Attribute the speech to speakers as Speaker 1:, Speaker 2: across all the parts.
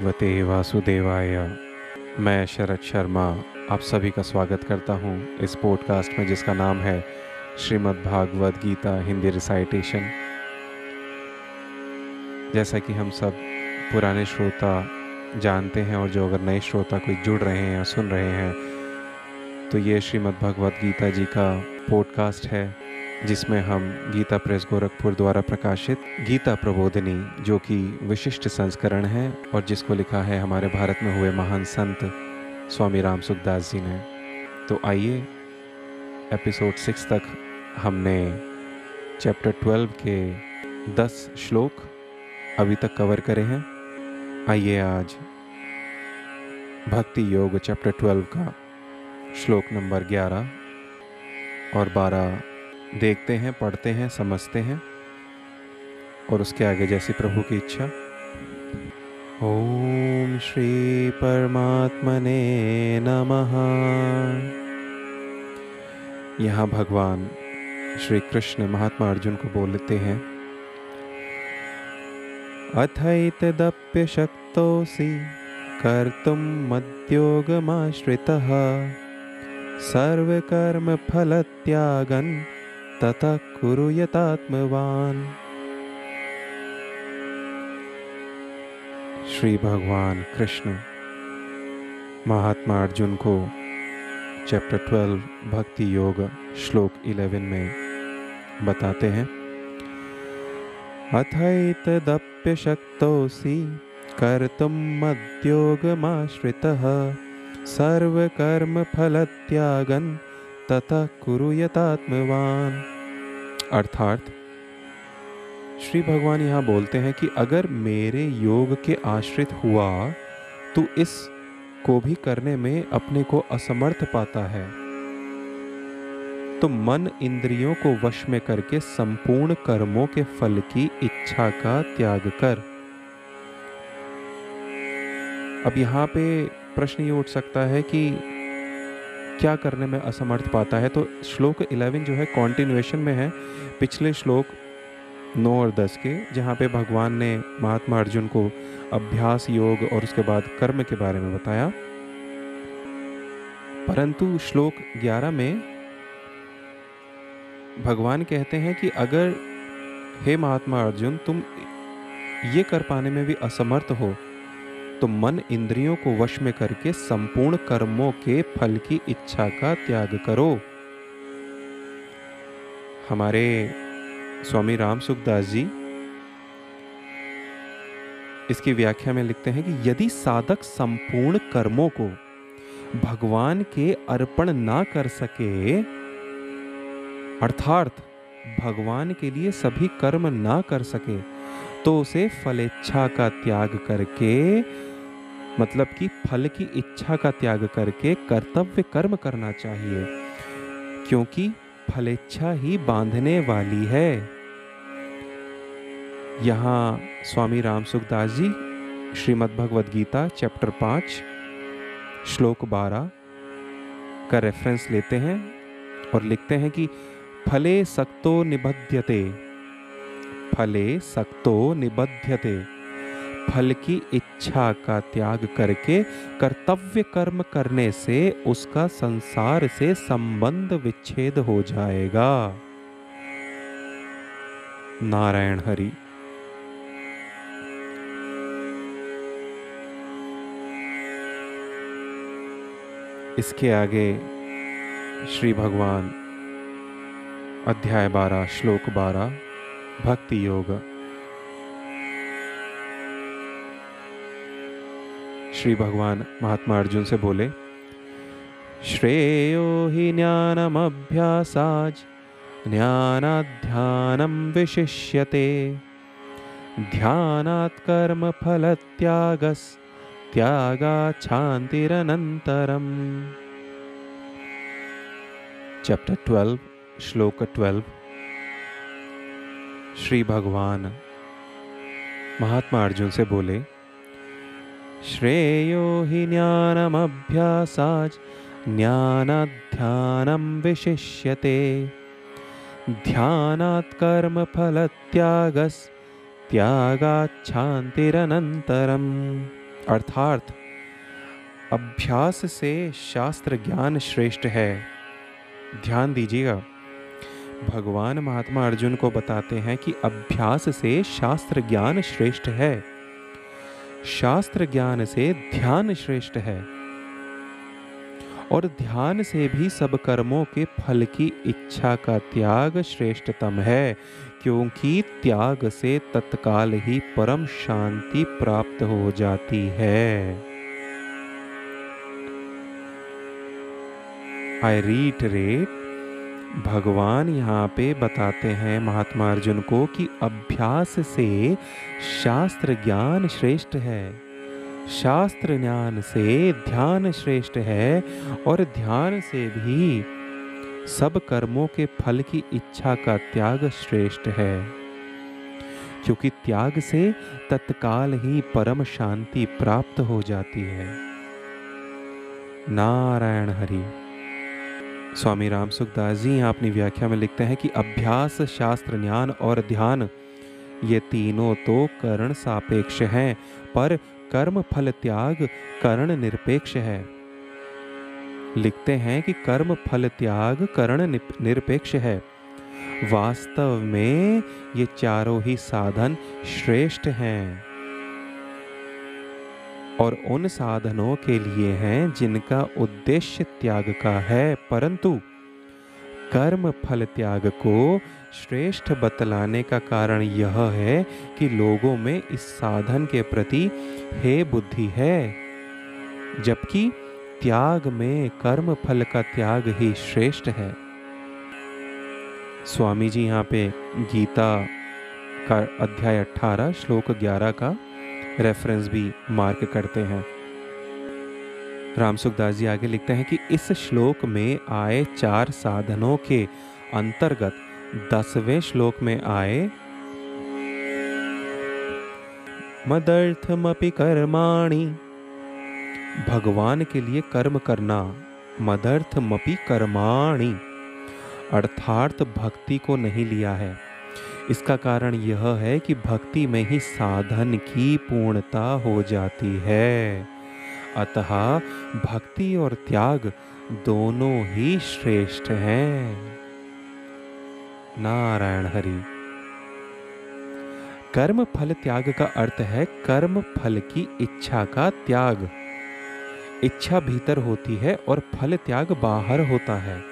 Speaker 1: भगवते वासुदेवाय। मैं शरद शर्मा, आप सभी का स्वागत करता हूँ इस पॉडकास्ट में जिसका नाम है श्रीमद् भागवत गीता हिंदी रिसाइटेशन जैसा कि हम सब पुराने श्रोता जानते हैं और जो अगर नए श्रोता कोई जुड़ रहे हैं या सुन रहे हैं तो ये श्रीमद् भगवत गीता जी का पॉडकास्ट है। जिसमें हम गीता प्रेस गोरखपुर द्वारा प्रकाशित गीता प्रबोधिनी, जो कि विशिष्ट संस्करण है और जिसको लिखा है हमारे भारत में हुए महान संत स्वामी राम सुखदास जी ने। तो आइए, एपिसोड सिक्स तक हमने चैप्टर ट्वेल्व के दस श्लोक अभी तक कवर करे हैं। आइए आज भक्ति योग चैप्टर ट्वेल्व का श्लोक नंबर ग्यारह और बारह देखते हैं, पढ़ते हैं, समझते हैं और उसके आगे जैसी प्रभु की इच्छा। ओम श्री परमात्मने नमः। यहाँ भगवान श्री कृष्ण महात्मा अर्जुन को बोलते हैं अथैतदप्य शक्तोऽसि कर्तुं मद्योगमाश्रितः। सर्वकर्मफलत्यागन् तथा कुरु यतात्मवान श्री भगवान कृष्ण, महात्मा अर्जुन को चैप्टर 12 भक्ति योग, श्लोक 11 में बताते हैं। अथैतदप्यशक्तोऽसि कर्तुं मद्योगमाश्रितः, सर्वकर्मफलत्यागन् तथा कुरु यतात्मवान अर्थात श्री भगवान यहाँ बोलते हैं कि अगर मेरे योग के आश्रित हुआ तो इस को भी करने में अपने को असमर्थ पाता है। तो मन इंद्रियों को वश में करके संपूर्ण कर्मों के फल की इच्छा का त्याग कर। अब यहाँ पे प्रश्न ये उठ सकता है कि क्या करने में असमर्थ पाता है? तो श्लोक 11 जो है कॉन्टिन्यूएशन में है। पिछले श्लोक 9 और 10 के, जहाँ पे भगवान ने महात्मा अर्जुन को अभ्यास योग और उसके बाद कर्म के बारे में बताया। परंतु श्लोक 11 में भगवान कहते हैं कि अगर हे महात्मा अर्जुन, तुम ये कर पाने में भी असमर्थ हो तो मन इंद्रियों को वश में करके संपूर्ण कर्मों के फल की इच्छा का त्याग करो। हमारे स्वामी राम सुखदास जी, इसकी व्याख्या में लिखते हैं कि यदि साधक संपूर्ण कर्मों को भगवान के अर्पण ना कर सके, अर्थात भगवान के लिए सभी कर्म ना कर सके तो उसे फलेच्छा का त्याग करके मतलब कि फल की इच्छा का त्याग करके कर्तव्य कर्म करना चाहिए, क्योंकि फलेच्छा ही बांधने वाली है। यहाँ स्वामी राम सुखदास जी, श्रीमद् भगवद गीता, चैप्टर पाँच, श्लोक बारह का रेफरेंस लेते हैं और लिखते हैं कि फले सक्तो निबध्यते, फले सक्तो निबध्यते। फल की इच्छा का त्याग करके कर्तव्य कर्म करने से उसका संसार से संबंध विच्छेद हो जाएगा। नारायण हरि। इसके आगे श्री भगवान, अध्याय बारह, श्लोक बारह, भक्ति योग। श्री भगवान महात्मा अर्जुन से बोले, श्रेयो हि ज्ञानमभ्यासाज ज्ञानाध्यानं विशिष्यते। ध्यानात् कर्मफलत्यागस् त्यागाच्छान्तिरनन्तरम् चैप्टर ट्वेल्व श्लोक ट्वेल्व श्री भगवान महात्मा अर्जुन से बोले श्रेयो हि ज्ञानमभ्यासाच् ज्ञानाध्यानं विशिष्यते। ध्यानात् कर्मफलत्यागस् त्यागाच्छान्तिरनन्तरम्। अर्थात, अभ्यास से शास्त्र ज्ञान श्रेष्ठ है। ध्यान दीजिएगा। भगवान महात्मा अर्जुन को बताते हैं कि अभ्यास से शास्त्र ज्ञान श्रेष्ठ है। शास्त्र ज्ञान से ध्यान श्रेष्ठ है और ध्यान से भी सब कर्मों के फल की इच्छा का त्याग श्रेष्ठतम है, क्योंकि त्याग से तत्काल ही परम शांति प्राप्त हो जाती है। आई रीट रेट भगवान यहाँ पे बताते हैं महात्मा अर्जुन को कि अभ्यास से शास्त्र ज्ञान श्रेष्ठ है। शास्त्र ज्ञान से ध्यान श्रेष्ठ है और ध्यान से भी सब कर्मों के फल की इच्छा का त्याग श्रेष्ठ है। क्योंकि त्याग से तत्काल ही परम शांति प्राप्त हो जाती है। नारायण हरि। स्वामी राम सुखदास जी, यहाँ अपनी व्याख्या में लिखते हैं कि अभ्यास, शास्त्र, ज्ञान और ध्यान, ये तीनों तो कर्ण सापेक्ष हैं, पर कर्म फल त्याग कर्ण निरपेक्ष है। लिखते हैं कि कर्म फल त्याग कर्ण निरपेक्ष है। वास्तव में ये चारों ही साधन श्रेष्ठ हैं। और उन साधनों के लिए हैं जिनका उद्देश्य त्याग का है, परंतु कर्म फल त्याग को श्रेष्ठ बतलाने का कारण यह है कि लोगों में इस साधन के प्रति हे बुद्धि है, जबकि त्याग में कर्म फल का त्याग ही श्रेष्ठ है। स्वामी जी यहाँ पे गीता का अध्याय 18 श्लोक 11 का रेफरेंस भी मार्क करते हैं। राम सुखदास जी आगे लिखते हैं कि इस श्लोक में आए चार साधनों के अंतर्गत दसवें श्लोक में आए, मदर्थमपि कर्माणि, भगवान के लिए कर्म करना, मदर्थमपि कर्माणि, अर्थात भक्ति को नहीं लिया है। इसका कारण यह है कि भक्ति में ही साधन की पूर्णता हो जाती है। अतः भक्ति और त्याग दोनों ही श्रेष्ठ हैं। नारायण हरि। कर्म फल त्याग का अर्थ है कर्म फल की इच्छा का त्याग। इच्छा भीतर होती है और फल त्याग बाहर होता है।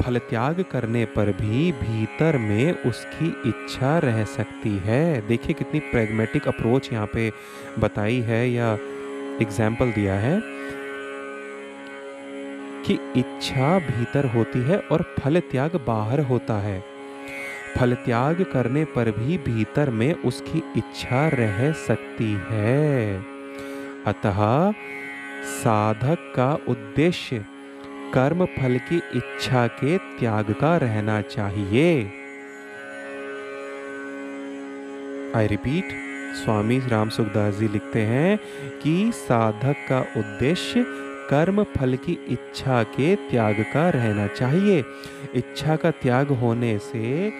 Speaker 1: फल त्याग करने पर भी भीतर में उसकी इच्छा रह सकती है। देखिए कितनी प्रेगमेटिक अप्रोच यहाँ पे बताई है या एग्ज़ाम्पल दिया है कि इच्छा भीतर होती है और फल त्याग बाहर होता है। फल त्याग करने पर भी भीतर में उसकी इच्छा रह सकती है। अतः साधक का उद्देश्य कर्म फल की इच्छा के त्याग का रहना चाहिए। आई रिपीट स्वामी राम सुखदास जी लिखते हैं कि साधक का उद्देश्य कर्म फल की इच्छा के त्याग का रहना चाहिए। इच्छा का त्याग होने से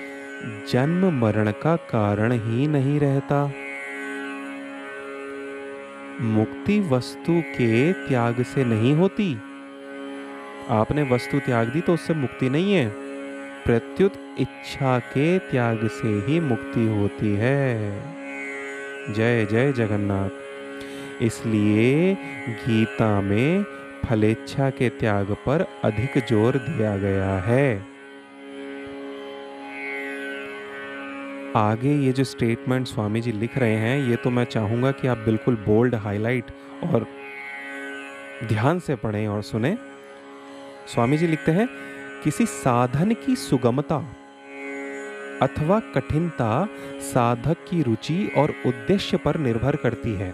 Speaker 1: जन्म मरण का कारण ही नहीं रहता। मुक्ति वस्तु के त्याग से नहीं होती। आपने वस्तु त्याग दी तो उससे मुक्ति नहीं है। प्रत्युत इच्छा के त्याग से ही मुक्ति होती है। जय जय जगन्नाथ। इसलिए गीता में फलेच्छा के त्याग पर अधिक ज़ोर दिया गया है। आगे ये जो स्टेटमेंट स्वामी जी लिख रहे हैं, ये तो मैं चाहूँगा कि आप बिल्कुल बोल्ड हाईलाइट और ध्यान से पढ़ें और सुने। स्वामी जी लिखते हैं, किसी साधन की सुगमता अथवा कठिनता साधक की रुचि और उद्देश्य पर निर्भर करती है।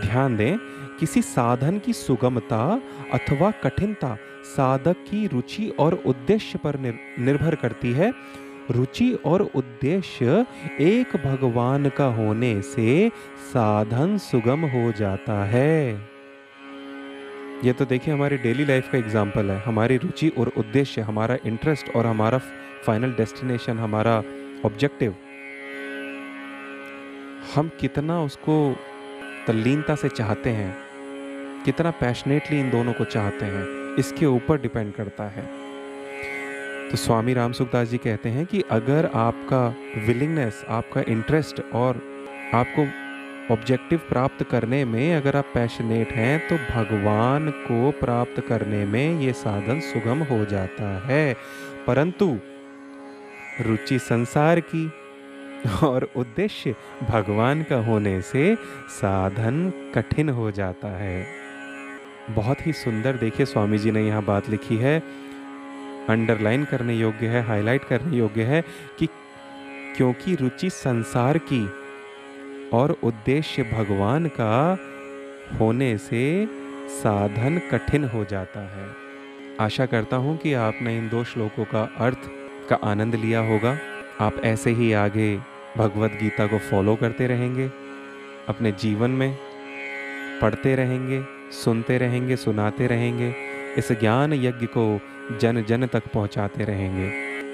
Speaker 1: ध्यान दें, किसी साधन की सुगमता अथवा कठिनता साधक की रुचि और उद्देश्य पर निर्भर करती है। रुचि और उद्देश्य एक भगवान का होने से साधन सुगम हो जाता है। ये तो देखिए, हमारी डेली लाइफ का एग्ज़ाम्पल है। हमारी रुचि और उद्देश्य, हमारा इंटरेस्ट और हमारा फाइनल डेस्टिनेशन हमारा ऑब्जेक्टिव हम कितना उसको तल्लीनता से चाहते हैं, कितना पैशनेटली इन दोनों को चाहते हैं, इसके ऊपर डिपेंड करता है। तो स्वामी राम सुखदास जी कहते हैं कि अगर आपका विलिंगनेस आपका इंटरेस्ट और आपको ऑब्जेक्टिव प्राप्त करने में अगर आप पैशनेट हैं तो भगवान को प्राप्त करने में ये साधन सुगम हो जाता है। परंतु रुचि संसार की और उद्देश्य भगवान का होने से साधन कठिन हो जाता है। बहुत ही सुंदर देखिए स्वामी जी ने यहाँ बात लिखी है। अंडरलाइन करने योग्य है, हाईलाइट करने योग्य है कि क्योंकि रुचि संसार की और उद्देश्य भगवान का होने से साधन कठिन हो जाता है। आशा करता हूँ कि आपने इन दो श्लोकों का अर्थ, का आनंद लिया होगा। आप ऐसे ही आगे भगवत गीता को फॉलो करते रहेंगे, अपने जीवन में पढ़ते रहेंगे, सुनते रहेंगे, सुनाते रहेंगे, इस ज्ञान यज्ञ को जन जन तक पहुंचाते रहेंगे।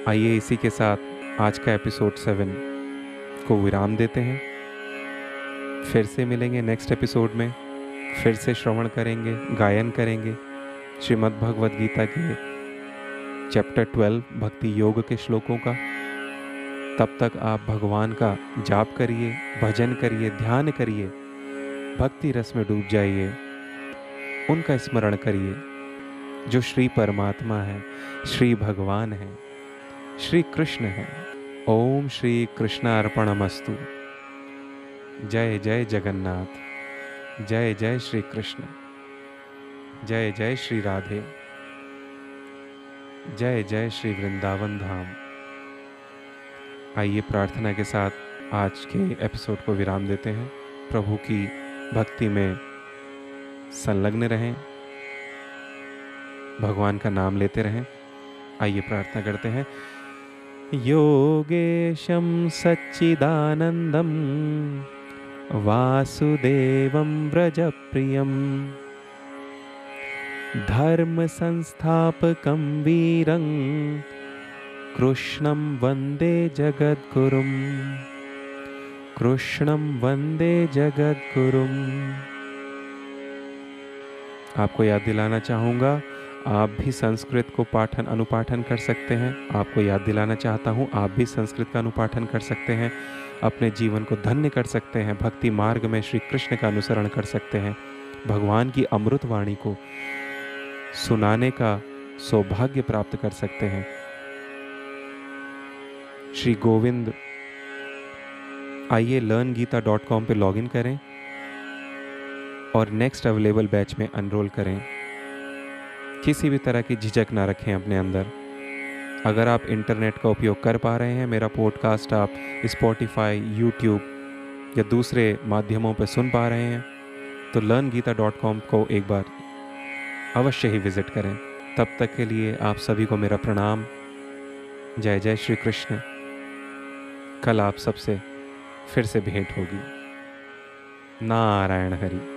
Speaker 1: आइए इसी के साथ आज का एपिसोड सेवन को विराम देते हैं। फिर से मिलेंगे नेक्स्ट एपिसोड में। फिर से श्रवण करेंगे, गायन करेंगे। श्रीमद् भगवद गीता के चैप्टर ट्वेल्व भक्ति योग के श्लोकों का। तब तक आप भगवान का जाप करिए, भजन करिए, ध्यान करिए। भक्ति रस में डूब जाइए। उनका स्मरण करिए, जो श्री परमात्मा है, श्री भगवान है, श्री कृष्ण है। ओम श्री कृष्ण अर्पणमस्तु जय जय जगन्नाथ, जय जय श्री कृष्ण जय जय श्री राधे जय जय श्री वृंदावन धाम। आइए प्रार्थना के साथ आज के एपिसोड को विराम देते हैं। प्रभु की भक्ति में संलग्न रहें। भगवान का नाम लेते रहें। आइए प्रार्थना करते हैं। योगेशं सच्चिदानन्दम् वासुदेवं व्रजप्रियं। धर्मसंस्थापकं वीरं। कृष्णं वंदे जगद्गुरुं। कृष्णं वंदे जगद्गुरुम् आपको याद दिलाना चाहूँगा, आप भी संस्कृत को पाठन अनुपाठन कर सकते हैं। आपको याद दिलाना चाहता हूँ, आप भी संस्कृत का अनुपाठन कर सकते हैं। अपने जीवन को धन्य कर सकते हैं, भक्ति मार्ग में श्री कृष्ण का अनुसरण कर सकते हैं, भगवान की अमृत वाणी को सुनाने का सौभाग्य प्राप्त कर सकते हैं। श्री गोविंद, आइए लर्न गीता डॉट कॉम पर लॉग इन करें और नेक्स्ट अवेलेबल बैच में अनरोल करें। किसी भी तरह की झिझक ना रखें अपने अंदर। अगर आप इंटरनेट का उपयोग कर पा रहे हैं, मेरा पॉडकास्ट आप स्पॉटिफाई यूट्यूब या दूसरे माध्यमों पर सुन पा रहे हैं तो लर्न गीता डॉट कॉम को एक बार अवश्य ही विज़िट करें। तब तक के लिए आप सभी को मेरा प्रणाम। जय जय श्री कृष्ण। कल आप सबसे फिर से भेंट होगी। नारायण हरि।